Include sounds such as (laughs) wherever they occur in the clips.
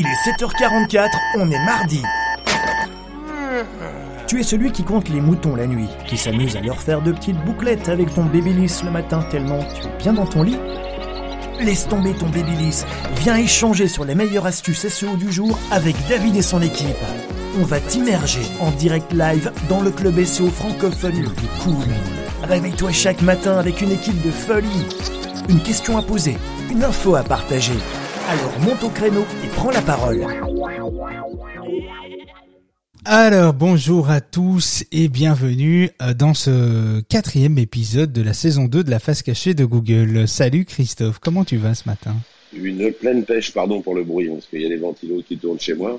Il est 7h44, on est mardi. Tu es celui qui compte les moutons la nuit, qui s'amuse à leur faire de petites bouclettes avec ton babyliss le matin tellement tu es bien dans ton lit. Laisse tomber ton babyliss, viens échanger sur les meilleures astuces SEO du jour avec David et son équipe. On va t'immerger en direct live dans le club SEO francophone le plus cool. Réveille-toi chaque matin avec une équipe de folie. Une question à poser, une info à partager. Alors monte au créneau et prends la parole. Alors bonjour à tous et bienvenue euh, dans ce quatrième épisode de la saison 2 de la face cachée de Google. Salut Christophe, comment tu vas ce matin? Une pleine pêche, pardon pour le bruit, parce qu'il y a des ventilos qui tournent chez moi.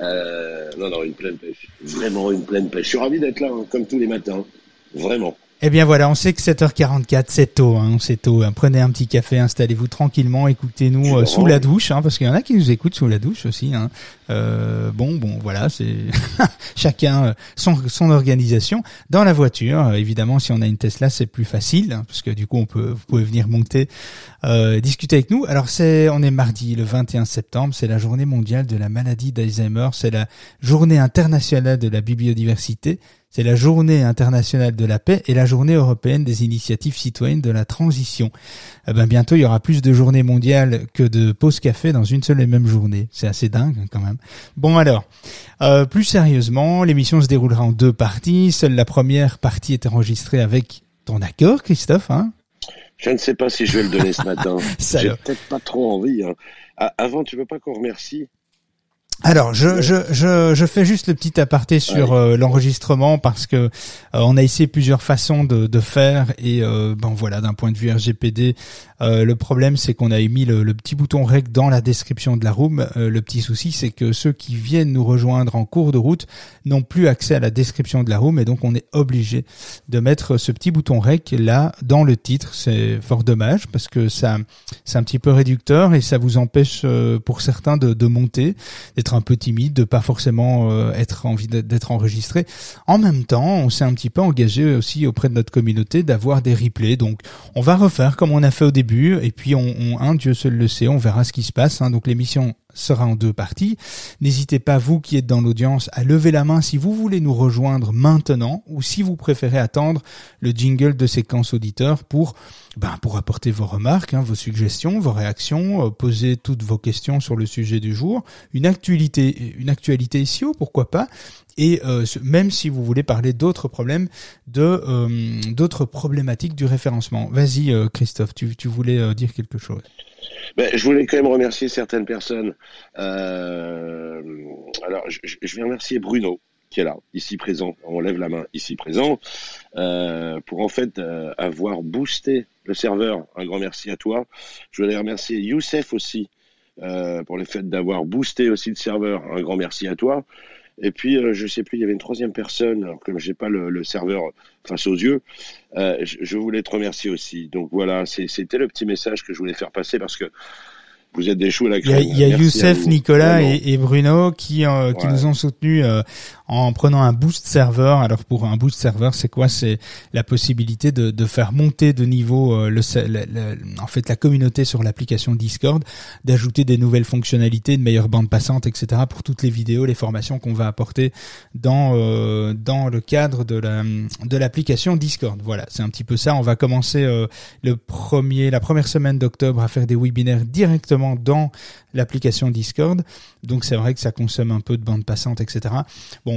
Euh, non, non, une pleine pêche. Vraiment une pleine pêche. Je suis ravi d'être là, hein, comme tous les matins. Vraiment. Eh bien voilà, on sait que 7h44 c'est tôt, hein, c'est tôt. Prenez un petit café, installez-vous tranquillement, écoutez-nous euh, sous la douche, hein, parce qu'il y en a qui nous écoutent sous la douche aussi. Hein. Euh, bon, bon, voilà, c'est (laughs) chacun son, son organisation. Dans la voiture, évidemment, si on a une Tesla, c'est plus facile, hein, parce que du coup, on peut, vous pouvez venir monter, euh, discuter avec nous. Alors c'est, on est mardi, le 21 septembre, c'est la journée mondiale de la maladie d'Alzheimer, c'est la journée internationale de la biodiversité. C'est la journée internationale de la paix et la journée européenne des initiatives citoyennes de la transition. Eh ben, bientôt, il y aura plus de journées mondiales que de pauses café dans une seule et même journée. C'est assez dingue, hein, quand même. Bon, alors, euh, plus sérieusement, l'émission se déroulera en deux parties. Seule la première partie est enregistrée avec ton accord, Christophe, hein Je ne sais pas si je vais le donner ce matin. (laughs) J'ai peut-être pas trop envie. Hein. Avant, tu veux pas qu'on remercie alors, je, je, je, je, fais juste le petit aparté sur euh, l'enregistrement parce que euh, on a essayé plusieurs façons de, de faire et euh, bon voilà d'un point de vue RGPD, le problème c'est qu'on a mis le, le, petit bouton rec dans la description de la room. le petit souci c'est que ceux qui viennent nous rejoindre en cours de route n'ont plus accès à la description de la room et donc on est obligé de mettre ce petit bouton rec là dans le titre. C'est fort dommage parce que ça c'est un petit peu réducteur et ça vous empêche pour certains de, de monter un peu timide, de pas forcément euh, être envie d'être enregistré. En même temps, on s'est un petit peu engagé aussi auprès de notre communauté d'avoir des replays. Donc, on va refaire comme on a fait au début, et puis on, on un Dieu seul le sait, on verra ce qui se passe. Hein. Donc, l'émission sera en deux parties. N'hésitez pas, vous qui êtes dans l'audience, à lever la main si vous voulez nous rejoindre maintenant ou si vous préférez attendre le jingle de séquence auditeur pour ben, pour apporter vos remarques, hein, vos suggestions, vos réactions, euh, poser toutes vos questions sur le sujet du jour, une actualité, une actualité SEO, pourquoi pas, et euh, même si vous voulez parler d'autres problèmes, de euh, d'autres problématiques du référencement. Vas-y, Christophe, tu, tu voulais dire quelque chose? Ben, je voulais quand même remercier certaines personnes. alors, je, vais remercier Bruno qui est là, ici présent, on lève la main, ici présent, euh, pour en fait euh, avoir boosté le serveur. Un grand merci à toi. Je voulais remercier Youssef aussi euh, pour le fait d'avoir boosté aussi le serveur. Un grand merci à toi. Et puis, je sais plus, il y avait une troisième personne, alors que j'ai pas le, serveur face aux yeux. Je, je, voulais te remercier aussi. Donc voilà, c'était le petit message que je voulais faire passer parce que vous êtes des choux à la crème. Il y a, Youssef, Nicolas et, Bruno qui, euh, qui nous ont soutenus euh, en prenant un boost serveur. Alors pour un boost serveur, c'est quoi? C'est la possibilité de, de, faire monter de niveau euh, le, en fait la communauté sur l'application Discord, d'ajouter des nouvelles fonctionnalités, de meilleures bandes passantes, etc. pour toutes les vidéos, les formations qu'on va apporter dans dans le cadre de la de l'application Discord. Voilà, c'est un petit peu ça. On va commencer le premier la première semaine d'octobre à faire des webinaires directement dans l'application Discord. Donc c'est vrai que ça consomme un peu de bande passante, etc.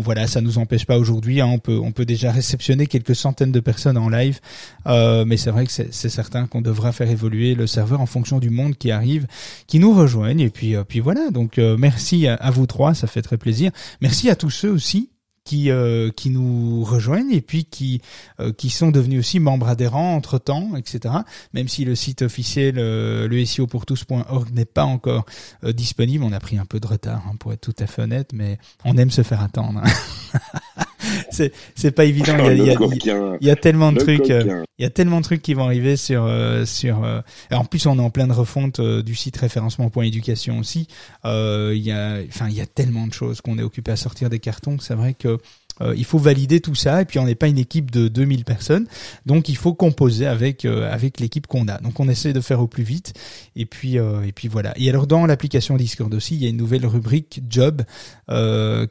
voilà, ça nous empêche pas aujourd'hui. Hein. on peut on peut déjà réceptionner quelques centaines de personnes en live, euh, mais c'est vrai que c'est certain qu'on devra faire évoluer le serveur en fonction du monde qui arrive, qui nous rejoignent. Et puis euh, puis voilà. Donc euh, merci à vous trois, ça fait très plaisir. Merci à tous ceux aussi qui euh, qui nous rejoignent et puis qui euh, qui sont devenus aussi membres adhérents entre temps, etc. Même si le site officiel euh, le SEO pour tous.org n'est pas encore disponible, on a pris un peu de retard hein, pour être tout à fait honnête, mais on aime se faire attendre. (laughs) c'est c'est pas évident. Il y a, il y a, il y a tellement de trucs. il y a tellement de trucs qui vont arriver sur sur. et en plus, on est en pleine refonte du site référencement.éducation aussi. il y a enfin il y a tellement de choses qu'on est occupé à sortir des cartons. C'est vrai que euh, il faut valider tout ça et puis on n'est pas une équipe de 2000 personnes, donc il faut composer avec euh, avec l'équipe qu'on a. Donc on essaie de faire au plus vite et puis euh, et puis voilà. Et alors dans l'application Discord aussi, il y a une nouvelle rubrique job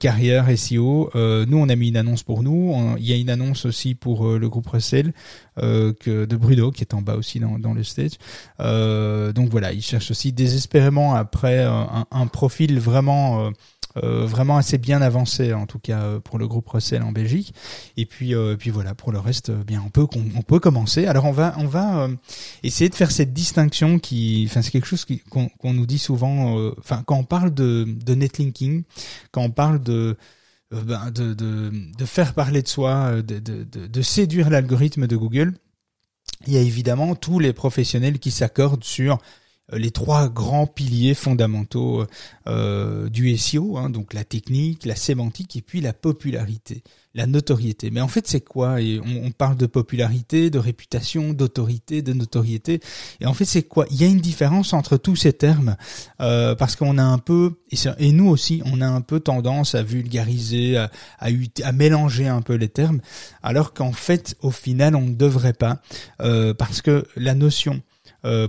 carrière SEO. nous on a mis une annonce pour nous. il y a une annonce aussi pour le groupe Russell que de Bruno qui est en bas aussi dans, dans le stage. donc voilà, il cherche aussi désespérément après un, profil vraiment vraiment assez bien avancé en tout cas euh, pour le groupe Russell en Belgique. Et puis euh, puis voilà pour le reste, bien on peut on, peut commencer. Alors on va on va essayer de faire cette distinction qui, enfin c'est quelque chose qu'on nous dit souvent. Enfin quand on parle de de netlinking, quand on parle de ben, de, de, faire parler de soi, de, de, séduire l'algorithme de Google, il y a évidemment tous les professionnels qui s'accordent sur euh, les trois grands piliers fondamentaux euh, du SEO, hein, donc la technique, la sémantique et puis la popularité, la notoriété. Mais en fait, c'est quoi? Et on, parle de popularité, de réputation, d'autorité, de notoriété. Et en fait, c'est quoi? Il y a une différence entre tous ces termes euh, parce qu'on a un peu, et, nous aussi, on a un peu tendance à vulgariser, à, à, à mélanger un peu les termes, alors qu'en fait, au final, on ne devrait pas, euh, parce que la notion euh,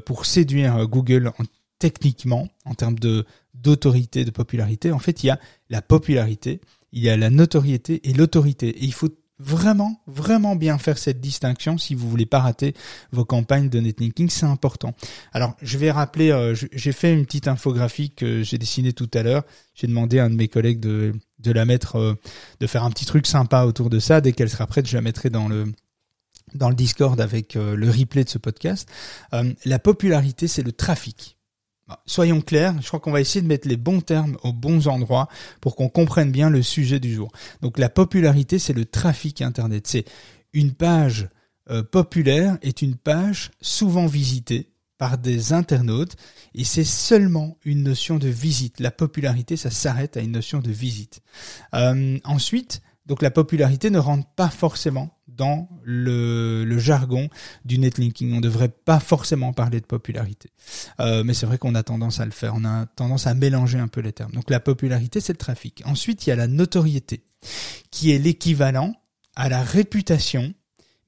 pour séduire Google en, techniquement en termes de d'autorité, de popularité. En fait, il y a la popularité, il y a la notoriété et l'autorité. Et il faut vraiment, vraiment bien faire cette distinction si vous voulez pas rater vos campagnes de netlinking, c'est important. Alors, je vais rappeler, euh, j'ai fait une petite infographie que j'ai dessinée tout à l'heure. J'ai demandé à un de mes collègues de, de la mettre, euh, de faire un petit truc sympa autour de ça. Dès qu'elle sera prête, je la mettrai dans le, dans le Discord avec euh, le replay de ce podcast. Euh, la popularité, c'est le trafic. Soyons clairs, je crois qu'on va essayer de mettre les bons termes aux bons endroits pour qu'on comprenne bien le sujet du jour. Donc la popularité, c'est le trafic Internet. C'est une page euh, populaire est une page souvent visitée par des internautes et c'est seulement une notion de visite. La popularité, ça s'arrête à une notion de visite. ensuite, donc la popularité ne rentre pas forcément dans le, jargon du netlinking. On ne devrait pas forcément parler de popularité. Euh, mais c'est vrai qu'on a tendance à le faire. On a tendance à mélanger un peu les termes. Donc la popularité, c'est le trafic. Ensuite, il y a la notoriété, qui est l'équivalent à la réputation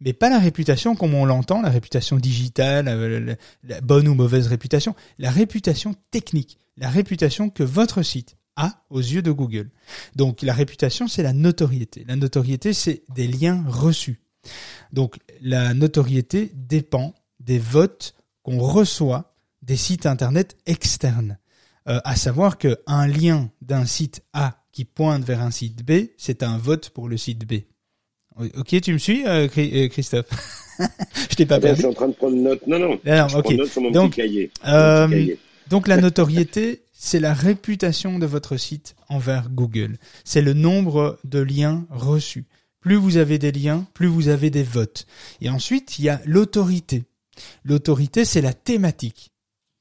mais pas la réputation comme on l'entend, la réputation digitale, euh, la, bonne ou mauvaise réputation, la réputation technique, la réputation que votre site, a aux yeux de Google. Donc la réputation, c'est la notoriété. La notoriété, c'est des liens reçus. Donc la notoriété dépend des votes qu'on reçoit des sites internet externes. Euh, à savoir qu'un lien d'un site A qui pointe vers un site B, c'est un vote pour le site B. Ok, tu me suis, euh, euh, Christophe? (laughs) Je t'ai pas perdu. Je suis en train de prendre note. Non, non. je prends note sur mon donc, petit cahier. donc la notoriété, c'est la réputation de votre site envers Google. C'est le nombre de liens reçus. Plus vous avez des liens, plus vous avez des votes. Et ensuite, il y a l'autorité. L'autorité, c'est la thématique.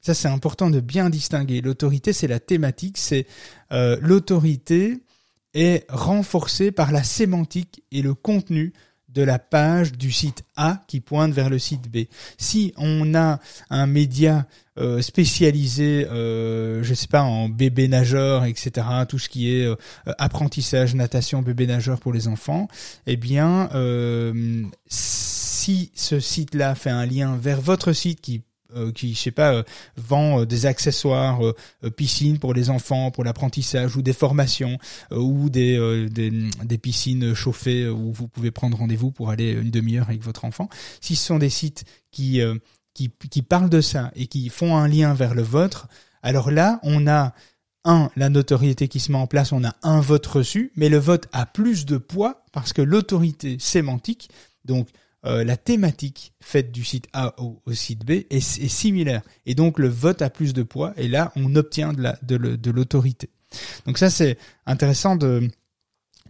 Ça, c'est important de bien distinguer. L'autorité, c'est la thématique. C'est euh, l'autorité est renforcée par la sémantique et le contenu de la page du site A qui pointe vers le site B. Si on a un média euh, spécialisé, euh, je sais pas, en bébé nageur, etc., tout ce qui est euh, apprentissage, natation, bébé nageur pour les enfants, eh bien, euh, si ce site-là fait un lien vers votre site qui euh, qui, je sais pas, euh, vend euh, des accessoires piscine pour les enfants, pour l'apprentissage ou des formations ou des, des, des, piscines chauffées où vous pouvez prendre rendez-vous pour aller une demi-heure avec votre enfant. Si ce sont des sites qui, qui, qui parlent de ça et qui font un lien vers le vôtre, alors là, on a un, la notoriété qui se met en place, on a un vote reçu, mais le vote a plus de poids parce que l'autorité sémantique, donc euh, la thématique faite du site A au, site B est, similaire. Et donc le vote a plus de poids et là on obtient de, la, de, l'autorité. Donc ça c'est intéressant de,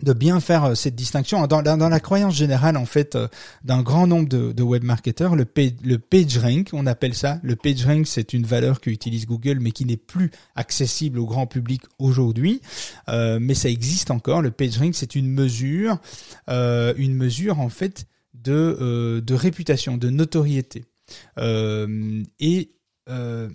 de bien faire euh, cette distinction. Dans, la croyance générale, en fait, euh, d'un grand nombre de, de web marketeurs, le, page, le PageRank, on appelle ça. Le PageRank, c'est une valeur qu'utilise Google, mais qui n'est plus accessible au grand public aujourd'hui. mais ça existe encore. Le PageRank, c'est une mesure, une mesure en fait de, euh, de réputation, de notoriété. Euh, et euh,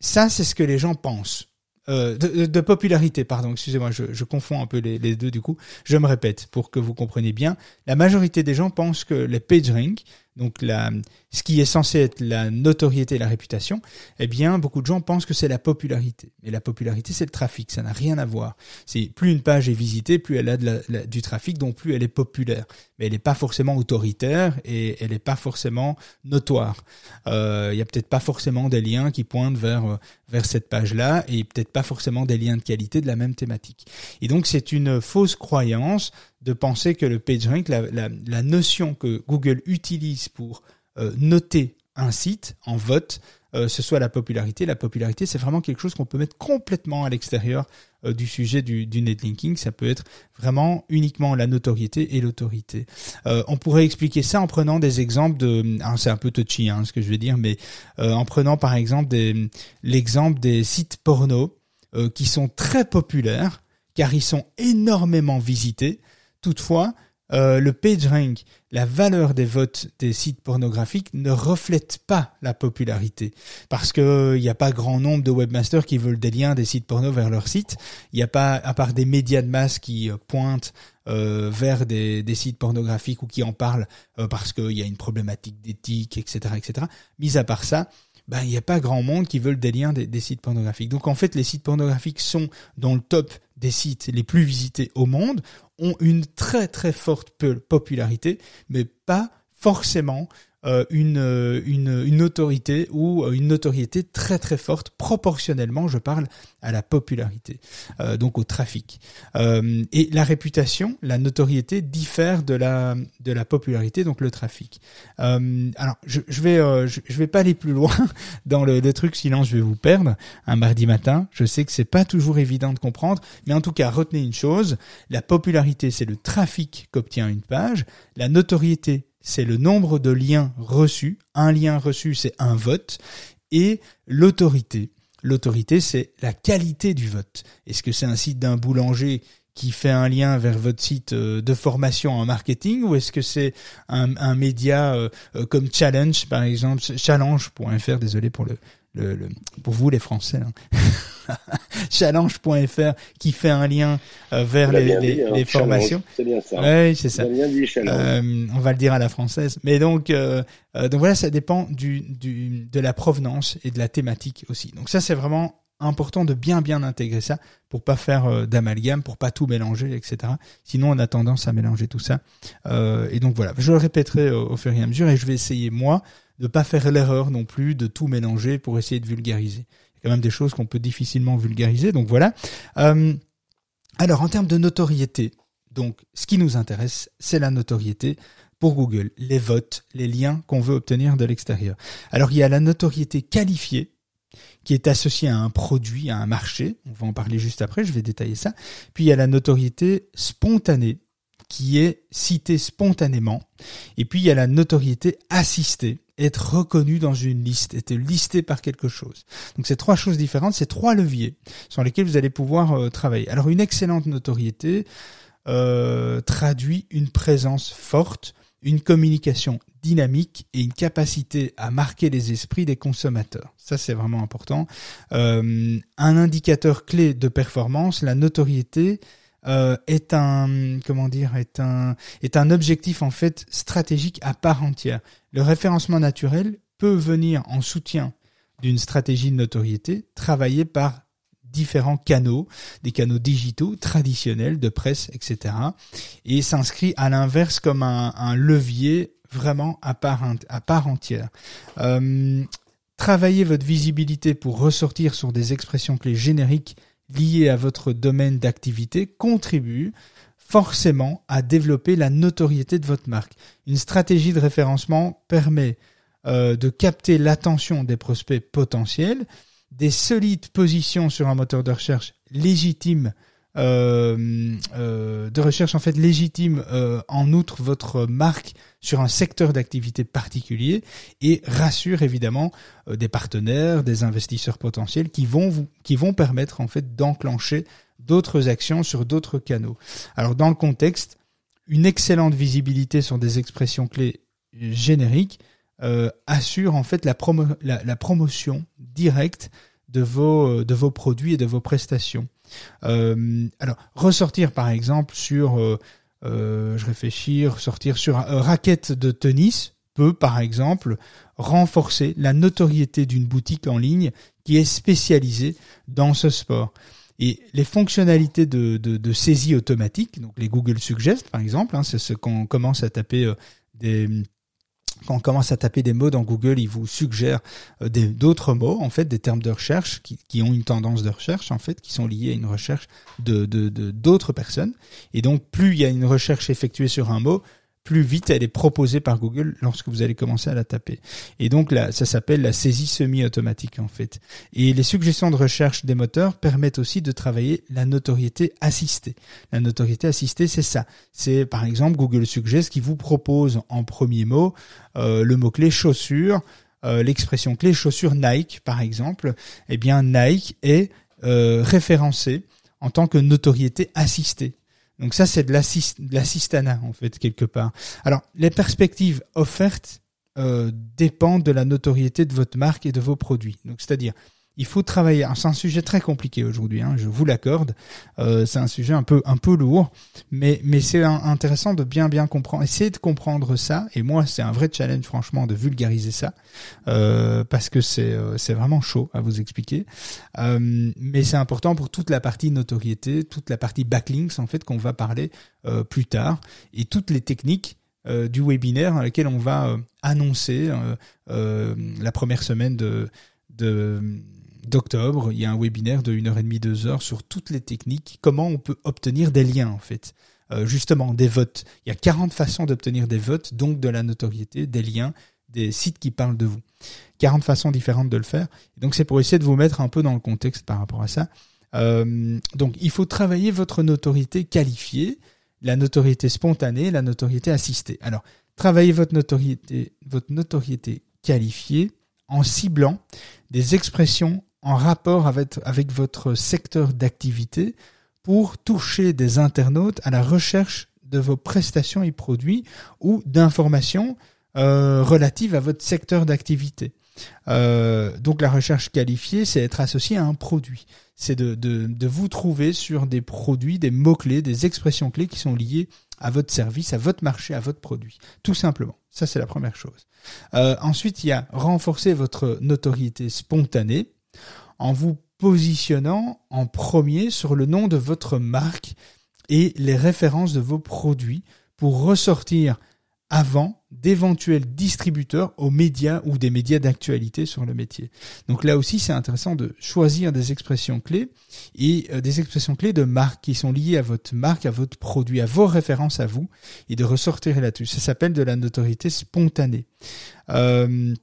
ça, c'est ce que les gens pensent. de, popularité, pardon, excusez-moi, je, confonds un peu les, les, deux du coup. Je me répète pour que vous compreniez bien. La majorité des gens pensent que les PageRank, donc ce qui est censé être la notoriété et la réputation, eh bien, beaucoup de gens pensent que c'est la popularité. Et la popularité, c'est le trafic, ça n'a rien à voir. C'est plus une page est visitée, plus elle a du trafic, donc plus elle est populaire. Mais elle n'est pas forcément autoritaire et elle n'est pas forcément notoire. Euh, il y a peut-être pas forcément des liens qui pointent vers vers cette page-là et peut-être pas forcément des liens de qualité de la même thématique. Et donc, c'est une fausse croyance de penser que le PageRank, la, la, notion que Google utilise pour euh, noter un site en vote, euh, ce soit la popularité. La popularité, c'est vraiment quelque chose qu'on peut mettre complètement à l'extérieur euh, du sujet du, du, netlinking. Ça peut être vraiment uniquement la notoriété et l'autorité. on pourrait expliquer ça en prenant des exemples de... c'est un peu touchy hein, ce que je vais dire, mais en prenant par exemple l'exemple des sites porno qui sont très populaires car ils sont énormément visités Toutefois, euh, le PageRank, la valeur des votes des sites pornographiques ne reflète pas la popularité. Parce que il n'y a pas grand nombre de webmasters qui veulent des liens des sites porno vers leur site. Il n'y a pas, à part des médias de masse qui euh, pointent euh, vers des, sites pornographiques ou qui en parlent parce qu'il y a une problématique d'éthique, etc., etc. Mis à part ça, ben, il n'y a pas grand monde qui veulent des liens des, sites pornographiques. Donc en fait, les sites pornographiques sont dans le top des sites les plus visités au monde, ont une très très forte popularité, mais pas forcément euh, une, euh, une, une autorité ou euh, une notoriété très très forte proportionnellement, je parle à la popularité, donc au trafic. et la réputation, la notoriété diffère de la de la popularité, donc le trafic. alors je, je vais je, vais pas aller plus loin (laughs) dans le, le, truc, sinon je vais vous perdre un mardi matin. Je sais que c'est pas toujours évident de comprendre, mais en tout cas retenez une chose la popularité, c'est le trafic qu'obtient une page. La notoriété, c'est le nombre de liens reçus. Un lien reçu, c'est un vote. Et l'autorité. L'autorité, c'est la qualité du vote. Est-ce que c'est un site d'un boulanger qui fait un lien vers votre site euh, de formation en marketing ou est-ce que c'est un, média euh, euh, comme Challenge par exemple? Challenge.fr désolé pour le, le, pour vous les Français, hein. (laughs) challenge.fr qui fait un lien euh, vers les, les, hein. formations. C'est bien ça. Oui, c'est ça. euh, on va le dire à la française. Mais donc, euh, euh, donc voilà, ça dépend du, du, de la provenance et de la thématique aussi. Donc ça, c'est vraiment important de bien bien intégrer ça pour pas faire d'amalgame, pour pas tout mélanger, etc. Sinon, on a tendance à mélanger tout ça. et donc voilà, je le répéterai au, au fur et à mesure et je vais essayer moi de pas faire l'erreur non plus de tout mélanger pour essayer de vulgariser. Il y a quand même des choses qu'on peut difficilement vulgariser, donc voilà. Euh, alors en termes de notoriété, donc ce qui nous intéresse, c'est la notoriété pour Google, les votes, les liens qu'on veut obtenir de l'extérieur. Alors il y a la notoriété qualifiée qui est associée à un produit, à un marché, on va en parler juste après, je vais détailler ça. Puis il y a la notoriété spontanée qui est citée spontanément. Et puis il y a la notoriété assistée être reconnu dans une liste, être listé par quelque chose. Donc c'est trois choses différentes, c'est trois leviers sur lesquels vous allez pouvoir euh, travailler. Alors une excellente notoriété euh, traduit une présence forte, une communication dynamique et une capacité à marquer les esprits des consommateurs. Ça, c'est vraiment important. Euh, un indicateur clé de performance, la notoriété, euh, est un comment dire est un objectif en fait stratégique à part entière. Le référencement naturel peut venir en soutien d'une stratégie de notoriété travaillée par différents canaux, des canaux digitaux traditionnels de presse, etc. Et s'inscrit à l'inverse comme un, levier vraiment à part, à part entière. Euh, travaillez votre visibilité pour ressortir sur des expressions clés génériques liés à votre domaine d'activité contribuent forcément à développer la notoriété de votre marque. Une stratégie de référencement permet euh, de capter l'attention des prospects potentiels, des solides positions sur un moteur de recherche légitime de recherche en fait légitime euh, en outre votre marque sur un secteur d'activité particulier et rassure évidemment des partenaires, des investisseurs potentiels qui vont vous, permettre en fait d'enclencher d'autres actions sur d'autres canaux. Alors dans le contexte, une excellente visibilité sur des expressions clés génériques assure en fait la, promo la promotion directe de vos produits et de vos prestations. Alors ressortir par exemple sur je réfléchis, sortir sur raquette de tennis peut par exemple renforcer la notoriété d'une boutique en ligne qui est spécialisée dans ce sport. Et les fonctionnalités de, saisie automatique, donc les Google Suggest par exemple, hein, c'est ce qu'on commence à taper euh, des quand on commence à taper des mots dans Google, il vous suggère euh, d'autres mots, en fait, des termes de recherche qui, qui, ont une tendance de recherche, en fait, qui sont liés à une recherche de d'autres personnes. Et donc, plus il y a une recherche effectuée sur un mot, plus vite elle est proposée par Google lorsque vous allez commencer à la taper. Et donc là, ça s'appelle la saisie semi-automatique en fait. Et les suggestions de recherche des moteurs permettent aussi de travailler la notoriété assistée. La notoriété assistée, c'est ça. C'est par exemple Google Suggest qui vous propose en premier mot euh, le mot-clé chaussure, euh, l'expression clé chaussure Nike par exemple. Eh bien Nike est euh, référencé en tant que notoriété assistée. Donc ça, c'est de l'assistana, en fait, quelque part. Alors, les perspectives offertes euh, dépendent de la notoriété de votre marque et de vos produits. Donc, c'est-à-dire, il faut travailler. C'est un sujet très compliqué aujourd'hui, hein, je vous l'accorde. Euh, c'est un sujet un peu lourd, mais mais c'est intéressant de bien bien comprendre. Essayer de comprendre ça. Et moi, c'est un vrai challenge, franchement, de vulgariser ça, euh, parce que c'est euh, c'est vraiment chaud à vous expliquer. Mais c'est important pour toute la partie notoriété, toute la partie backlinks en fait qu'on va parler plus tard, et toutes les techniques du webinaire dans lequel on va annoncer la première semaine de d'octobre, il y a un webinaire de 1h30, 2h sur toutes les techniques, comment on peut obtenir des liens en fait. Euh, justement, des votes. Il y a 40 façons d'obtenir des votes, donc de la notoriété, des liens, des sites qui parlent de vous. 40 façons différentes de le faire. donc c'est pour essayer de vous mettre un peu dans le contexte par rapport à ça. Euh, donc il faut travailler votre notoriété qualifiée, la notoriété spontanée, la notoriété assistée. Alors, travaillez votre notoriété, votre notoriété qualifiée en ciblant des expressions en rapport avec, votre secteur d'activité pour toucher des internautes à la recherche de vos prestations et produits ou d'informations euh, relatives à votre secteur d'activité. Euh, donc la recherche qualifiée, c'est être associé à un produit. C'est de, de, de, vous trouver sur des produits, des mots-clés, des expressions clés qui sont liées à votre service, à votre marché, à votre produit. Tout simplement. Ça, c'est la première chose. Euh, ensuite, il y a renforcer votre notoriété spontanée en vous positionnant en premier sur le nom de votre marque et les références de vos produits pour ressortir avant d'éventuels distributeurs aux médias ou des médias d'actualité sur le métier. Donc là aussi, c'est intéressant de choisir des expressions clés et euh, des expressions clés de marque qui sont liées à votre marque, à votre produit, à vos références à vous et de ressortir là-dessus. Ça s'appelle de la notoriété spontanée. Euh,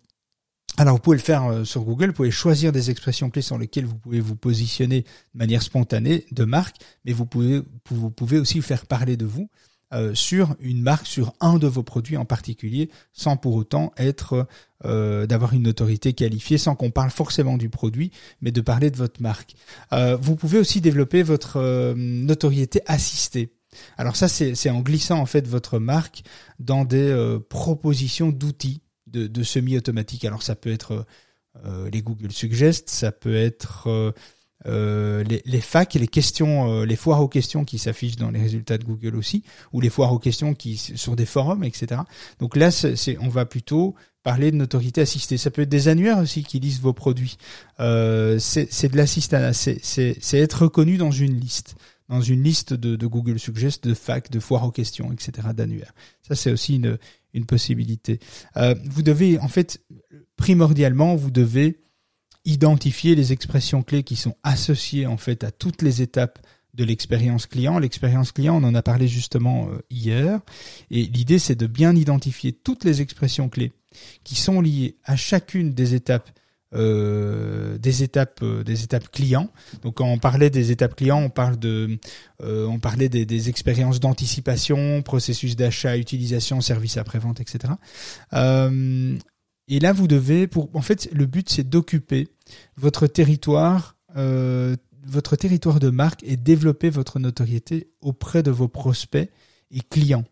alors vous pouvez le faire euh, sur Google, vous pouvez choisir des expressions clés sur lesquelles vous pouvez vous positionner de manière spontanée de marque, mais vous pouvez, vous pouvez aussi faire parler de vous euh, sur une marque, sur un de vos produits en particulier, sans pour autant être euh, d'avoir une autorité qualifiée, sans qu'on parle forcément du produit, mais de parler de votre marque. vous pouvez aussi développer votre notoriété assistée. Alors ça, c'est en glissant en fait votre marque dans des propositions d'outils de, semi-automatique. Alors ça peut être euh, les Google Suggest, ça peut être euh, euh les, les facs, les questions, les foires aux questions qui s'affichent dans les résultats de Google aussi, ou les foires aux questions qui sur des forums, etc. Donc là, on va plutôt parler de notoriété assistée. Ça peut être des annuaires aussi qui lisent vos produits. C'est, de l'assistanat, c'est, être reconnu dans une liste dans une liste de, Google Suggest, de facs, de foires aux questions, etc., d'annuaires. Ça, c'est aussi une, une possibilité. Euh, vous devez, en fait, primordialement, vous devez identifier les expressions clés qui sont associées, en fait, à toutes les étapes de l'expérience client. L'expérience client, on en a parlé justement euh, hier. Et l'idée, c'est de bien identifier toutes les expressions clés qui sont liées à chacune des étapes euh, des étapes euh, des étapes clients. Donc quand on parlait des étapes clients, on parle de euh, on parlait des, des expériences d'anticipation, processus d'achat, utilisation, service après-vente, etc. et là vous devez pour en fait le but c'est d'occuper votre territoire votre territoire de marque et développer votre notoriété auprès de vos prospects et clients.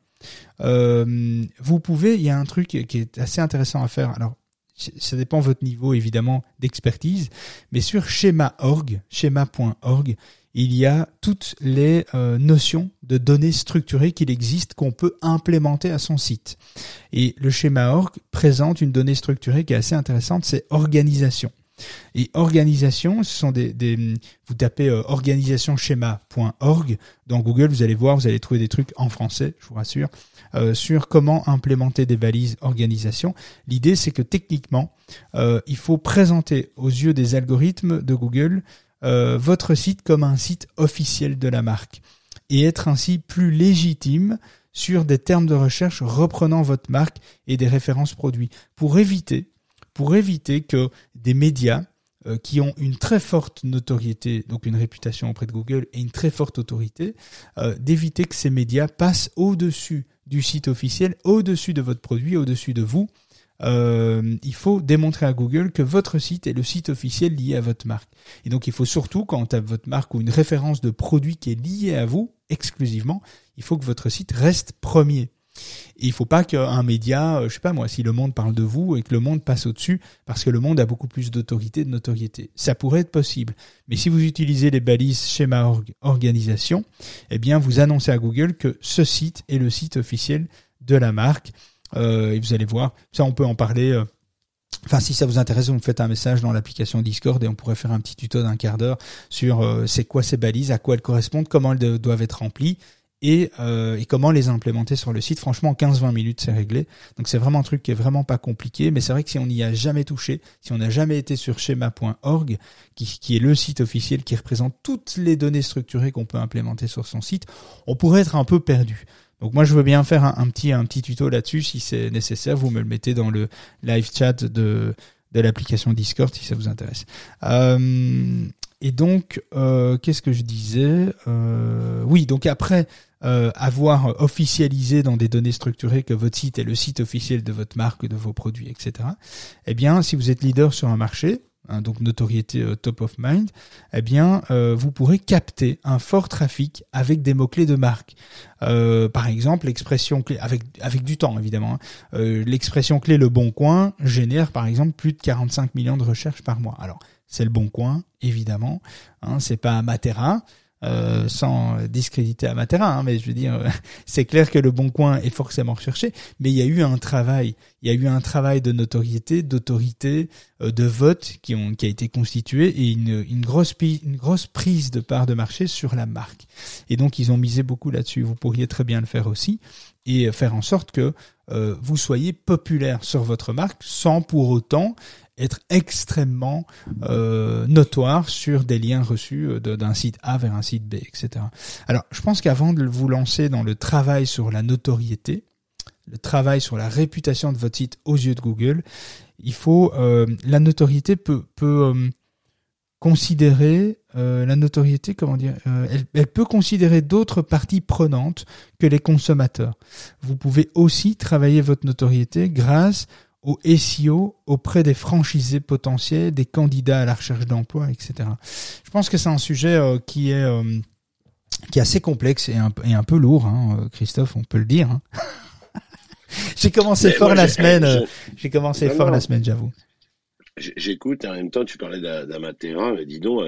vous pouvez, il y a un truc qui est assez intéressant à faire. Alors ça dépend de votre niveau évidemment d'expertise, mais sur schéma.org, schéma.org, il y a toutes les euh, notions de données structurées qu'il existe qu'on peut implémenter à son site. Et le schéma org présente une donnée structurée qui est assez intéressante, c'est organisation. Et organisation, ce sont des, vous tapez euh, organisationschema.org dans Google, vous allez voir, vous allez trouver des trucs en français, je vous rassure, euh, sur comment implémenter des balises organisation. L'idée, c'est que techniquement, euh, il faut présenter aux yeux des algorithmes de Google euh, votre site comme un site officiel de la marque et être ainsi plus légitime sur des termes de recherche reprenant votre marque et des références produits pour éviter pour éviter que des médias euh, qui ont une très forte notoriété, donc une réputation auprès de Google et une très forte autorité, euh, d'éviter que ces médias passent au-dessus du site officiel, au-dessus de votre produit, au-dessus de vous, euh, il faut démontrer à Google que votre site est le site officiel lié à votre marque. Et donc il faut surtout, quand tu as votre marque ou une référence de produit qui est liée à vous exclusivement, il faut que votre site reste premier. Et il faut pas qu'un média, euh, je sais pas moi, si le monde parle de vous et que le monde passe au-dessus, parce que le monde a beaucoup plus d'autorité, de notoriété. Ça pourrait être possible. Mais si vous utilisez les balises schéma organisation, eh bien, vous annoncez à Google que ce site est le site officiel de la marque euh, et vous allez voir, ça on peut en parler. Euh, enfin, si ça vous intéresse, vous me faites un message dans l'application Discord et on pourrait faire un petit tuto d'un quart d'heure sur c'est quoi ces balises, à quoi elles correspondent, comment elles doivent être remplies et, et, comment les implémenter sur le site. Franchement, en 15-20 minutes, c'est réglé. Donc c'est vraiment un truc qui est vraiment pas compliqué, mais c'est vrai que si on n'y a jamais touché, si on n'a jamais été sur schéma.org, qui, est le site officiel qui représente toutes les données structurées qu'on peut implémenter sur son site, on pourrait être un peu perdu. Donc moi je veux bien faire un, petit un petit tuto là-dessus si c'est nécessaire. Vous me le mettez dans le live chat de de l'application Discord si ça vous intéresse. Euh, et donc euh, qu'est-ce que je disais? Euh, Oui donc après avoir officialisé dans des données structurées que votre site est le site officiel de votre marque, de vos produits, etc. Eh bien si vous êtes leader sur un marché, Hein, donc notoriété euh, top of mind, eh bien, euh, vous pourrez capter un fort trafic avec des mots clés de marque. Euh, par exemple, l'expression clé avec avec du temps évidemment. Hein. l'expression clé le bon coin génère par exemple plus de 45 millions de recherches par mois. Alors c'est le bon coin évidemment, hein, c'est pas Matera. Euh, sans discréditer Amatera, hein, mais je veux dire, (laughs) c'est clair que le bon coin est forcément recherché, mais il y a eu un travail, il y a eu un travail de notoriété, d'autorité, euh, de vote qui a été constitué et une, grosse prise de part de marché sur la marque. Et donc ils ont misé beaucoup là-dessus. Vous pourriez très bien le faire aussi et faire en sorte que euh, vous soyez populaire sur votre marque sans pour autant être extrêmement euh, notoire sur des liens reçus euh, d'un site A vers un site B, etc. Alors, je pense qu'avant de vous lancer dans le travail sur la notoriété, le travail sur la réputation de votre site aux yeux de Google, il faut euh, la notoriété peut, peut euh, considérer euh, la notoriété, comment dire, elle, elle, peut considérer d'autres parties prenantes que les consommateurs. Vous pouvez aussi travailler votre notoriété grâce au SEO auprès des franchisés potentiels, des candidats à la recherche d'emploi, etc. Je pense que c'est un sujet euh, qui est euh, qui est assez complexe et un, et un peu lourd, hein, euh, Christophe, on peut le dire. Hein. (laughs) j'ai commencé fort la semaine. J'ai commencé fort la semaine, j'avoue. J'écoute, en même temps, tu parlais d'Amatera, dis donc,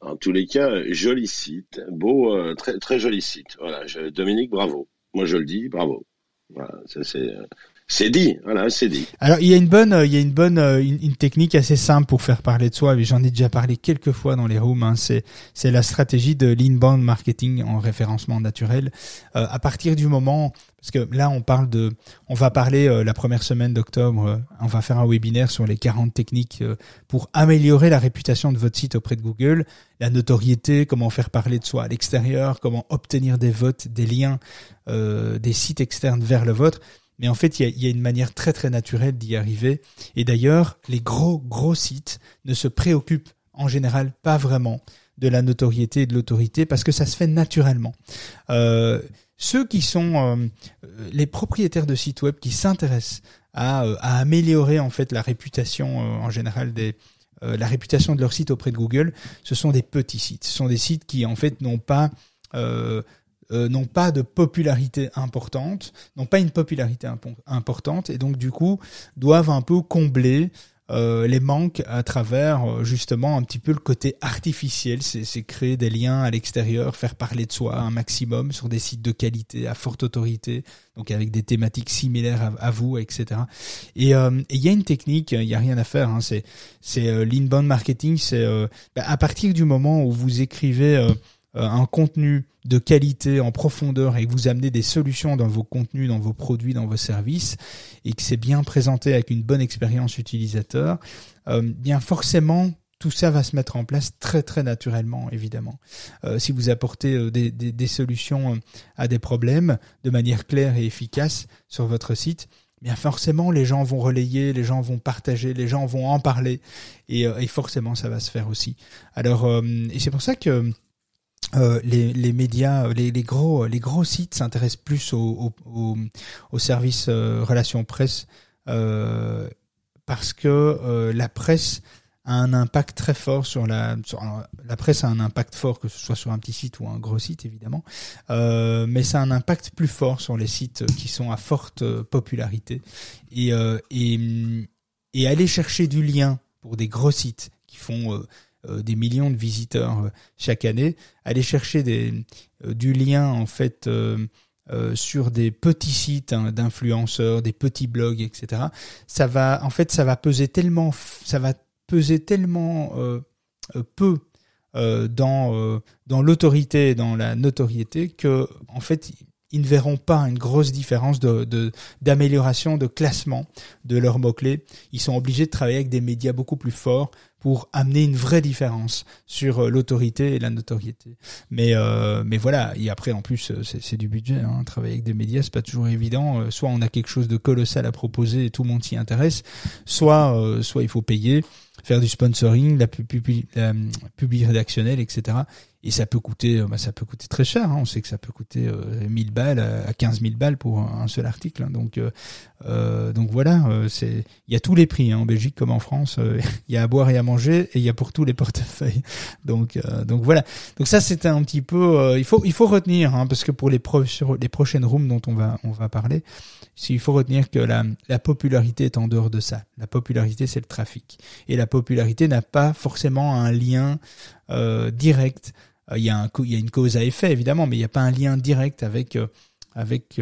en tous les cas, joli site, beau, très, très joli site. Voilà, Dominique, bravo. Moi, je le dis, bravo. Voilà, ça c'est c'est dit, voilà, c'est dit. Alors il y a une bonne, il y a une bonne, euh, une, technique assez simple pour faire parler de soi. J'en ai déjà parlé quelques fois dans les rooms. Hein. C'est, c'est la stratégie de l'inbound marketing en référencement naturel. Euh, à partir du moment, parce que là on parle de, on va parler euh, la première semaine d'octobre, on va faire un webinaire sur les 40 techniques pour améliorer la réputation de votre site auprès de Google, la notoriété, comment faire parler de soi à l'extérieur, comment obtenir des votes, des liens, des sites externes vers le vôtre. Mais en fait, il y a, une manière très très naturelle d'y arriver. Et d'ailleurs, les gros gros sites ne se préoccupent en général pas vraiment de la notoriété et de l'autorité parce que ça se fait naturellement. Euh, ceux qui sont euh, les propriétaires de sites web qui s'intéressent à, euh, à, améliorer en fait la réputation en général des la réputation de leur site auprès de Google, ce sont des petits sites. Ce sont des sites qui en fait n'ont pas euh, n'ont pas de popularité importante, n'ont pas une popularité importante et donc du coup doivent un peu combler euh, les manques à travers euh, justement un petit peu le côté artificiel, c'est créer des liens à l'extérieur, faire parler de soi un maximum sur des sites de qualité à forte autorité, donc avec des thématiques similaires à, vous, etc. Et il y a une technique, il y a rien à faire, hein, c'est l'inbound marketing, c'est bah, à partir du moment où vous écrivez euh, un contenu de qualité en profondeur et que vous amenez des solutions dans vos contenus, dans vos produits, dans vos services, et que c'est bien présenté avec une bonne expérience utilisateur, euh, bien forcément tout ça va se mettre en place très très naturellement, évidemment. Euh, si vous apportez des, des, solutions à des problèmes de manière claire et efficace sur votre site, bien forcément les gens vont relayer, les gens vont partager, les gens vont en parler, et, et forcément ça va se faire aussi. Alors, et c'est pour ça que euh, les, médias, les, les, gros, les gros sites s'intéressent plus aux au, euh, relations presse euh, parce que euh, la presse a un impact très fort sur la la presse a un impact fort que ce soit sur un petit site ou un gros site évidemment mais ça a un impact plus fort sur les sites qui sont à forte popularité. Et et, aller chercher du lien pour des gros sites qui font euh, des millions de visiteurs euh, chaque année, aller chercher euh, du lien en fait sur des petits sites hein, d'influenceurs, des petits blogs, etc. Ça va, en fait, ça va peser tellement, ça va peser tellement peu dans dans l'autorité dans la notoriété que en fait ils ne verront pas une grosse différence de d'amélioration de, classement de leurs mots clés. Ils sont obligés de travailler avec des médias beaucoup plus forts pour amener une vraie différence sur euh, l'autorité et la notoriété. Mais euh, mais voilà, et après en plus euh, c'est du budget. Hein. Travailler avec des médias c'est pas toujours évident. Soit on a quelque chose de colossal à proposer et tout le monde s'y intéresse, soit soit il faut payer, faire du sponsoring, la, pub, la publi rédactionnelle, etc et ça peut coûter euh, bah, ça peut coûter très cher hein. on sait que ça peut coûter euh, 1000 balles à 15 000 balles pour un seul article hein. donc euh, euh donc voilà euh, il y a tous les prix hein, en Belgique comme en France (laughs) il y a à boire et à manger et il y a pour tous les portefeuilles (laughs) donc donc voilà donc ça c'était un petit peu il faut il faut retenir hein, parce que pour les pro les prochaines rooms dont on va on va parler il faut retenir que la, la popularité est en dehors de ça. La popularité, c'est le trafic. Et la popularité n'a pas forcément un lien euh, direct euh, il y, a une cause à effet évidemment, mais il n'y a pas un lien direct avec euh, avec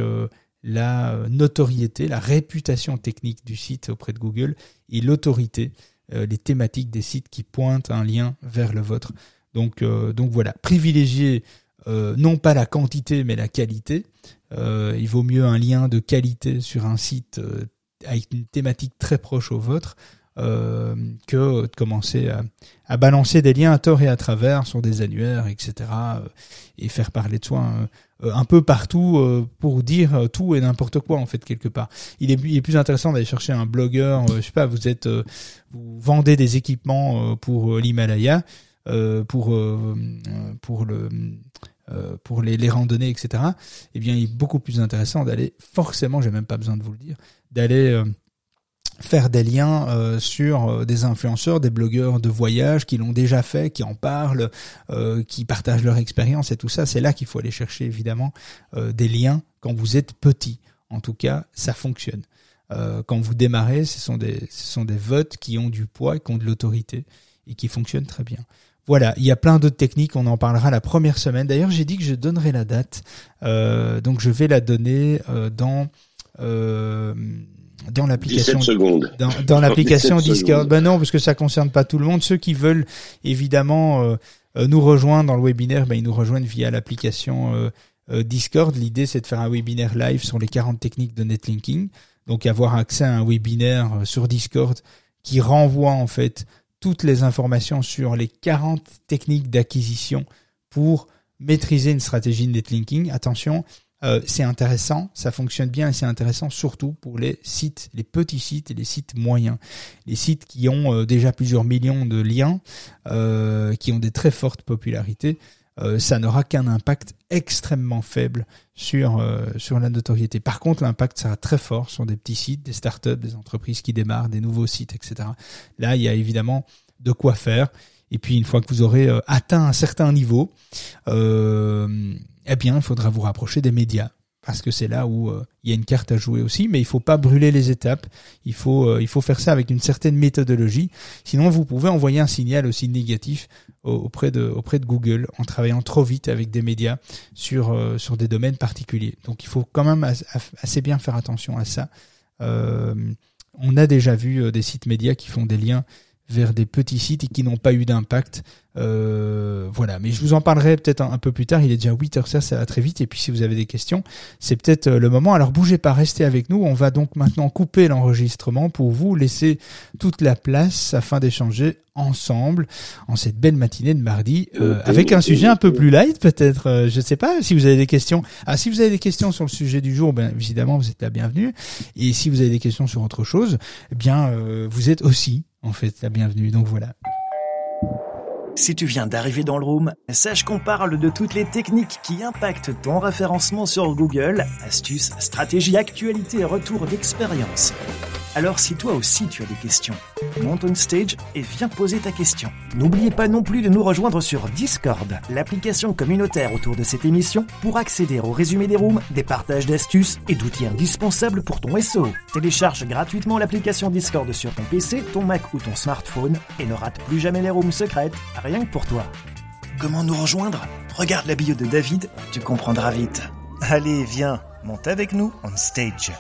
la notoriété, la réputation technique du site auprès de Google et l'autorité, les thématiques des sites qui pointent un lien vers le vôtre. Donc, donc voilà, privilégier non pas la quantité mais la qualité. il vaut mieux un lien de qualité sur un site avec une thématique très proche au vôtre euh, que de commencer à, à, balancer des liens à tort et à travers sur des annuaires, etc. Euh, et faire parler de soi euh, un, peu partout pour dire tout et n'importe quoi en fait quelque part. Il est, plus intéressant d'aller chercher un blogueur, je sais pas, vous êtes, vous vendez des équipements pour l'Himalaya, pour pour le pour les, randonnées, etc. Eh bien, il est beaucoup plus intéressant d'aller forcément, j'ai même pas besoin de vous le dire, d'aller faire des liens euh, sur euh, des influenceurs, des blogueurs de voyage qui l'ont déjà fait, qui en parlent, euh, qui partagent leur expérience et tout ça. C'est là qu'il faut aller chercher évidemment des liens quand vous êtes petit. En tout cas, ça fonctionne. quand vous démarrez, ce sont des votes qui ont du poids, qui ont de l'autorité et qui fonctionnent très bien. Voilà, il y a plein d'autres techniques, on en parlera la première semaine. D'ailleurs, j'ai dit que je donnerai la date, donc je vais la donner dans dans l'application dans, dans l'application Discord. Ben non, parce que ça concerne pas tout le monde. Ceux qui veulent évidemment euh, euh, nous rejoindre dans le webinaire, ben ils nous rejoignent via l'application euh, Discord. L'idée c'est de faire un webinaire live sur les 40 techniques de netlinking. Donc avoir accès à un webinaire sur Discord qui renvoie en fait toutes les informations sur les 40 techniques d'acquisition pour maîtriser une stratégie de netlinking. Attention, euh, c'est intéressant, ça fonctionne bien et c'est intéressant surtout pour les sites, les petits sites et les sites moyens. Les sites qui ont euh, déjà plusieurs millions de liens, euh, qui ont des très fortes popularités, ça n'aura qu'un impact extrêmement faible sur sur la notoriété. Par contre, l'impact sera très fort sur des petits sites, des startups, des entreprises qui démarrent, des nouveaux sites, etc. Là, il y a évidemment de quoi faire. Et puis une fois que vous aurez atteint un certain niveau, euh, eh bien, il faudra vous rapprocher des médias parce que c'est là où euh, il y a une carte à jouer aussi, mais il faut pas brûler les étapes. Il faut euh, il faut faire ça avec une certaine méthodologie. Sinon, vous pouvez envoyer un signal aussi négatif auprès de auprès de Google en travaillant trop vite avec des médias sur euh, sur des domaines particuliers. Donc, il faut quand même assez bien faire attention à ça. on a déjà vu des sites médias qui font des liens vers des petits sites et qui n'ont pas eu d'impact. Euh, voilà, mais je vous en parlerai peut-être un, peu plus tard. Il est déjà 8 heures, ça, ça va très vite. Et puis si vous avez des questions, c'est peut-être euh, le moment. Alors bougez pas, restez avec nous. On va donc maintenant couper l'enregistrement pour vous laisser toute la place afin d'échanger ensemble en cette belle matinée de mardi euh, avec un sujet un peu plus light peut-être. Euh, je ne sais pas si vous avez des questions. Ah, si vous avez des questions sur le sujet du jour, ben évidemment vous êtes la bienvenue. Et si vous avez des questions sur autre chose, eh bien vous êtes aussi en fait la bienvenue. Donc voilà. Si tu viens d'arriver dans le room, sache qu'on parle de toutes les techniques qui impactent ton référencement sur Google, astuces, stratégies, actualités et retours d'expérience. Alors si toi aussi tu as des questions, monte on stage et viens poser ta question. N'oubliez pas non plus de nous rejoindre sur Discord, l'application communautaire autour de cette émission, pour accéder au résumé des rooms, des partages d'astuces et d'outils indispensables pour ton SEO. Télécharge gratuitement l'application Discord sur ton PC, ton Mac ou ton smartphone et ne rate plus jamais les rooms secrètes, rien que pour toi. Comment nous rejoindre? Regarde la bio de David, tu comprendras vite. Allez, viens, monte avec nous on stage.